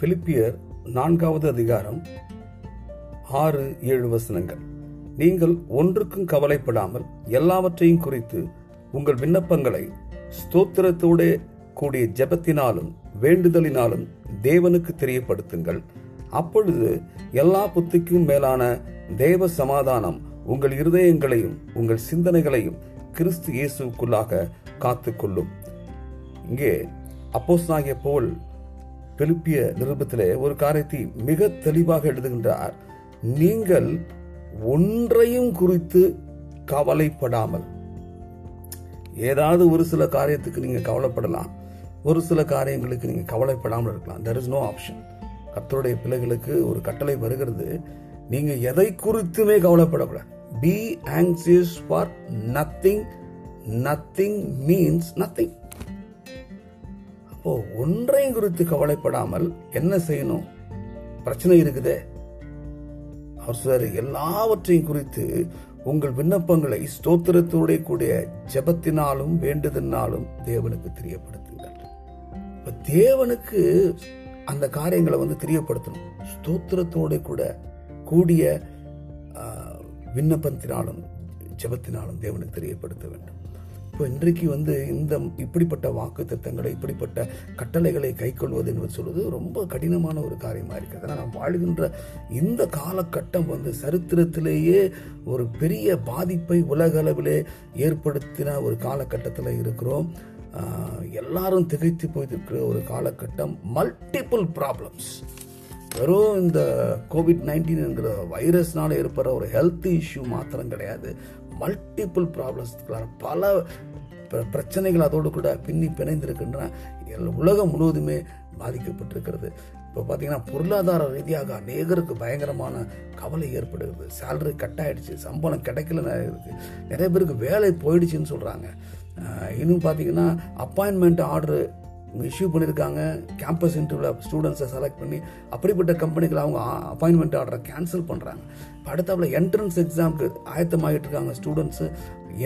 பிலிப்பியர் நான்காவது அதிகாரம் ஆறு ஏழு வசனங்கள். நீங்கள் ஒன்றுக்கும் கவலைப்படாமல் எல்லாவற்றையும் குறித்து உங்கள் விண்ணப்பங்களை ஸ்தோத்திரத்தோட கூடிய ஜெபத்தினாலும் வேண்டுதலினாலும் தேவனுக்கு தெரியப்படுத்துங்கள். அப்பொழுது எல்லா புத்திக்கும் மேலான தேவ சமாதானம் உங்கள் இருதயங்களையும் உங்கள் சிந்தனைகளையும் கிறிஸ்து இயேசுக்குள்ளாக காத்துக்கொள்ளும். இங்கே அப்போஸ் ஆகிய போல் பிலிப்பிய நிருபத்திலே ஒரு காரியத்தை மிக தெளிவாக எழுதுகின்றார். நீங்கள் ஒன்றையும் குறித்து கவலைப்படாமல் ஏதாவது ஒரு சில காரியத்துக்கு நீங்க கவலைப்படலாம். ஒரு சில காரியங்களுக்கு நீங்க கவலைப்படாமல் இருக்கலாம். தெர் இஸ் நோ ஆப்ஷன் கத்தருடைய பிள்ளைகளுக்கு ஒரு கட்டளை வருகிறது. நீங்க எதை குறித்துமே கவலைப்படக்கூடாது. Be anxious for nothing nothing means nothing அப்போ ஒன்றையும் குறித்து கவலைப்படாமல் என்ன செய்யணும்? பிரச்சனை இருக்குதே. அவர் சார் எல்லாவற்றையும் குறித்து உங்கள் விண்ணப்பங்களை ஸ்தோத்திரத்தோட கூடிய ஜெபத்தினாலும் வேண்டுதனாலும் தேவனுக்கு தெரியப்படுத்துங்கள். இப்ப தேவனுக்கு அந்த காரியங்களை வந்து தெரியப்படுத்தணும். ஸ்தோத்திரத்தோட கூட கூடிய விண்ணப்பத்தினாலும் ஜெபத்தினாலும் தேவனுக்கு தெரியப்படுத்த வேண்டும். இப்போ இன்றைக்கு வந்து இந்த இப்படிப்பட்ட வாக்கு திட்டங்களை இப்படிப்பட்ட கட்டளைகளை கைக்கொள்வது என்பது சொல்வது ரொம்ப கடினமான ஒரு காரியமாக இருக்குது அதனால் நாம் வாழ்கின்ற இந்த காலகட்டம் வந்து சரித்திரத்திலேயே ஒரு பெரிய பாதிப்பை உலகளவிலே ஏற்படுத்தின ஒரு காலகட்டத்தில் இருக்கிறோம். எல்லாரும் திகைத்து போயிருக்கிற ஒரு காலகட்டம் மல்டிபிள் ப்ராப்ளம்ஸ் வெறும் இந்த கோவிட் நைன்டீன் என்கிற வைரஸ்னால ஏற்படுற ஒரு ஹெல்த் இஷ்யூ மாத்திரம் கிடையாது. மல்டிபிள் ப்ராப்ளம்ஸ்க்கு பல பிரச்சனைகள் அதோடு கூட பின்னி பிணைந்திருக்கின்றன. உலகம் முழுவதுமே பாதிக்கப்பட்டிருக்கிறது. இப்போ பார்த்தீங்கன்னா பொருளாதார ரீதியாக அநேகருக்கு பயங்கரமான கவலை ஏற்படுகிறது. சேலரி கட் ஆகிடுச்சு சம்பளம் கிடைக்கல நிறைய நிறைய பேருக்கு வேலை போயிடுச்சுன்னு சொல்கிறாங்க இன்னும் பார்த்தீங்கன்னா அப்பாயின்மெண்ட் ஆர்டரு இஷ்யூ பண்ணியிருக்காங்க. கேம்பஸ் இன்டர்வியூவில் ஸ்டூடெண்ட்ஸை செலக்ட் பண்ணி அப்படிப்பட்ட கம்பெனிகளை அவங்க அப்பாயின்மெண்ட் ஆர்டரை கேன்சல் பண்ணுறாங்க அடுத்தாப்புல என்ட்ரன்ஸ் எக்ஸாமுக்கு ஆயத்தமாகிட்டு இருக்காங்க ஸ்டூடெண்ட்ஸு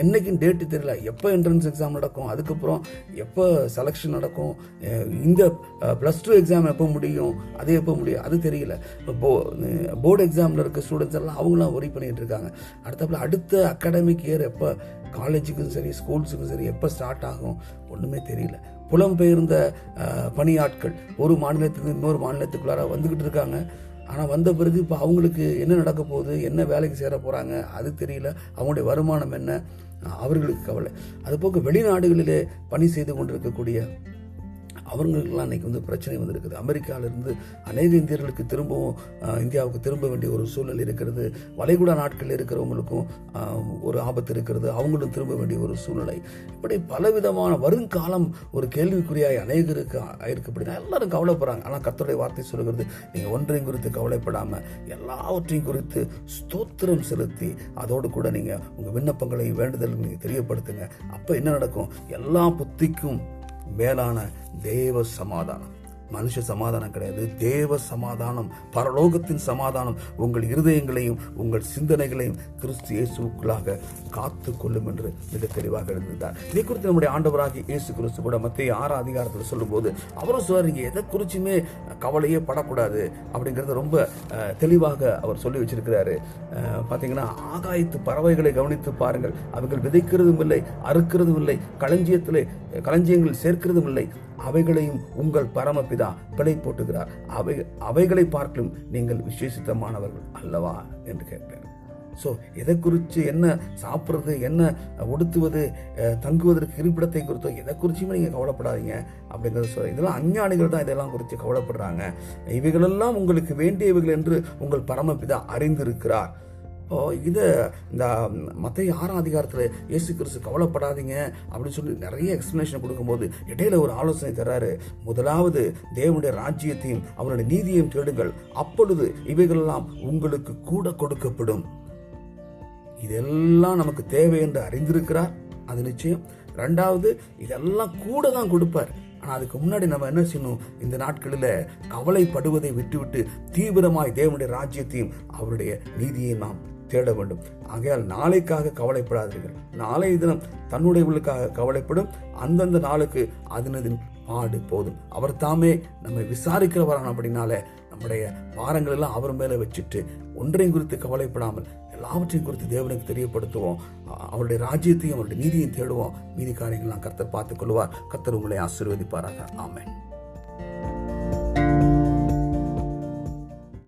என்றைக்கும் டேட்டு தெரியல. எப்போ என்ட்ரன்ஸ் எக்ஸாம் நடக்கும்? அதுக்கப்புறம் எப்போ செலெக்ஷன் நடக்கும்? இந்த ப்ளஸ் டூ எக்ஸாம் எப்போ முடியும்? அது எப்போ முடியும்? அது தெரியல. இப்போ போர்டு எக்ஸாமில் இருக்க ஸ்டூடெண்ட்ஸ் எல்லாம் அவங்களாம் ஒரி பண்ணிகிட்டு இருக்காங்க. அடுத்தாப்புல அடுத்த அகாடமிக் இயர் எப்போ காலேஜுக்கும் சரி ஸ்கூல்ஸுக்கும் சரி எப்போ ஸ்டார்ட் ஆகும்? ஒன்றுமே தெரியல. புலம்பெயர்ந்த பணியாட்கள் ஒரு மாநிலத்திலிருந்து இன்னொரு மாநிலத்துக்குள்ளார வந்துக்கிட்டு இருக்காங்க. ஆனால் வந்த பிறகு இப்போ அவங்களுக்கு என்ன நடக்க போகுது என்ன வேலைக்கு சேர போகிறாங்க அது தெரியல. அவங்களுடைய வருமானம் என்ன? அவர்களுக்கு கவலை. அதுபோக வெளிநாடுகளிலே பணி செய்து கொண்டிருக்கக்கூடிய அவங்களுக்கெல்லாம் அன்றைக்கி வந்து பிரச்சனை வந்திருக்குது. அமெரிக்காவிலிருந்து அநேக இந்தியர்களுக்கு திரும்பவும் இந்தியாவுக்கு திரும்ப வேண்டிய ஒரு சூழல் இருக்கிறது. வளைகுடா நாட்களில் இருக்கிறவங்களுக்கும் ஒரு ஆபத்து இருக்கிறது. அவங்களும் திரும்ப வேண்டிய ஒரு சூழ்நிலை. இப்படி பலவிதமான வருங்காலம் ஒரு கேள்விக்குறியாக அநேகருக்கு ஆயிருக்கு. அப்படின்னா எல்லாரும் கவலைப்படுறாங்க. ஆனால் கர்த்தருடைய வார்த்தை சொல்கிறது நீங்கள் ஒன்றையும் குறித்து கவலைப்படாமல் எல்லாவற்றையும் குறித்து ஸ்தோத்திரம் செலுத்தி அதோடு கூட நீங்கள் உங்கள் விண்ணப்பங்களை வேண்டுதல் நீங்கள் தெரியப்படுத்துங்க. அப்போ என்ன நடக்கும்? எல்லா புத்திக்கும் மேலான தேவ சமாதானம். மனுஷ சமாதானம் கிடையாது. தேவ சமாதானம் பரலோகத்தின் சமாதானம். உங்கள் இருதயங்களையும் உங்கள் சிந்தனைகளையும் கிறிஸ்து இயேசுக்குள்ளாக காத்து கொள்ளும் என்று மிக தெளிவாக இருந்தார் இதை குறித்து நம்முடைய ஆண்டவராகிய இயேசு கிறிஸ்து கூட மத்திய ஆறாம் அதிகாரத்தில் சொல்லும்போது அவரும் சொல்றாரு நீங்க எதை குறிச்சுமே கவலையே படக்கூடாது அப்படிங்கறத ரொம்ப தெளிவாக அவர் சொல்லி வச்சிருக்கிறாரு. அஹ், பாத்தீங்கன்னா ஆகாயத்து பறவைகளை கவனித்து பாருங்கள். அவர்கள் விதைக்கிறதும் இல்லை அறுக்கிறதும் இல்லை களஞ்சியத்திலே களஞ்சியங்கள் சேர்க்கிறதும் இல்லை. அவைகளையும் உங்கள் பிதா பிழை போட்டுகிறார். அவை அவைகளை பார்க்கலும் நீங்கள் விசேஷித்தமானவர்கள் அல்லவா? என்று கேட்கிறார் ஸோ எதை குறித்து என்ன சாப்பிட்றது என்ன உடுத்துவது தங்குவதற்கு இருப்பிடத்தை குறித்தோ எதை குறிச்சுமே நீங்கள் கவலைப்படாதீங்க அப்படிங்கிறத சொல்ல இதெல்லாம் அஞ்ஞானிகள் தான் இதெல்லாம் குறித்து கவலைப்படுறாங்க. இவைகளெல்லாம் உங்களுக்கு வேண்டியவைகள் என்று உங்கள் பரமபிதா அறிந்திருக்கிறார். இதை இந்த மற்ற ஆறாம் அதிகாரத்தில் இயேசு கிறிஸ்து கவலைப்படாதீங்க அப்படின்னு சொல்லி நிறைய எக்ஸ்ப்ளனேஷன் கொடுக்கும்போது இடையில ஒரு ஆலோசனை தர்றாரு. முதலாவது தேவனுடைய ராஜ்யத்தையும் அவருடைய நீதியையும் தேடுங்கள். அப்பொழுது இவைகளெல்லாம் உங்களுக்கு கூட கொடுக்கப்படும். இதெல்லாம் நமக்கு தேவை என்று அறிந்திருக்கிறார். அது நிச்சயம். ரெண்டாவது இதெல்லாம் கூட தான் கொடுப்பார். ஆனால் அதுக்கு முன்னாடி நம்ம என்ன செய்யணும்? இந்த நாட்களில் கவலைப்படுவதை விட்டுவிட்டு தீவிரமாய் தேவனுடைய ராஜ்யத்தையும் அவருடைய நீதியை நாம் தேட வேண்டும். ஆகையால் நாளைக்காக கவலைப்படாதீர்கள். நாளைய தினம் தன்னுடையவர்களுக்காக கவலைப்படும் அந்தந்த நாளுக்கு அதனதின் பாடு போதும். அவர் தாமே நம்மை விசாரிக்கிறவரான அப்படின்னால நம்முடைய பாரங்கள் எல்லாம் அவர் மேலே வச்சுட்டு ஒன்றையும் குறித்து கவலைப்படாமல் எல்லாவற்றையும் குறித்து தேவனுக்கு தெரியப்படுத்துவோம். அவருடைய ராஜ்யத்தையும் அவருடைய நீதியையும் தேடுவோம். மீதி காரியங்கள்லாம் கர்த்தர் பார்த்துக் கொள்வார் கர்த்தர் உங்களை ஆசீர்வதிப்பாராக. ஆமேன்.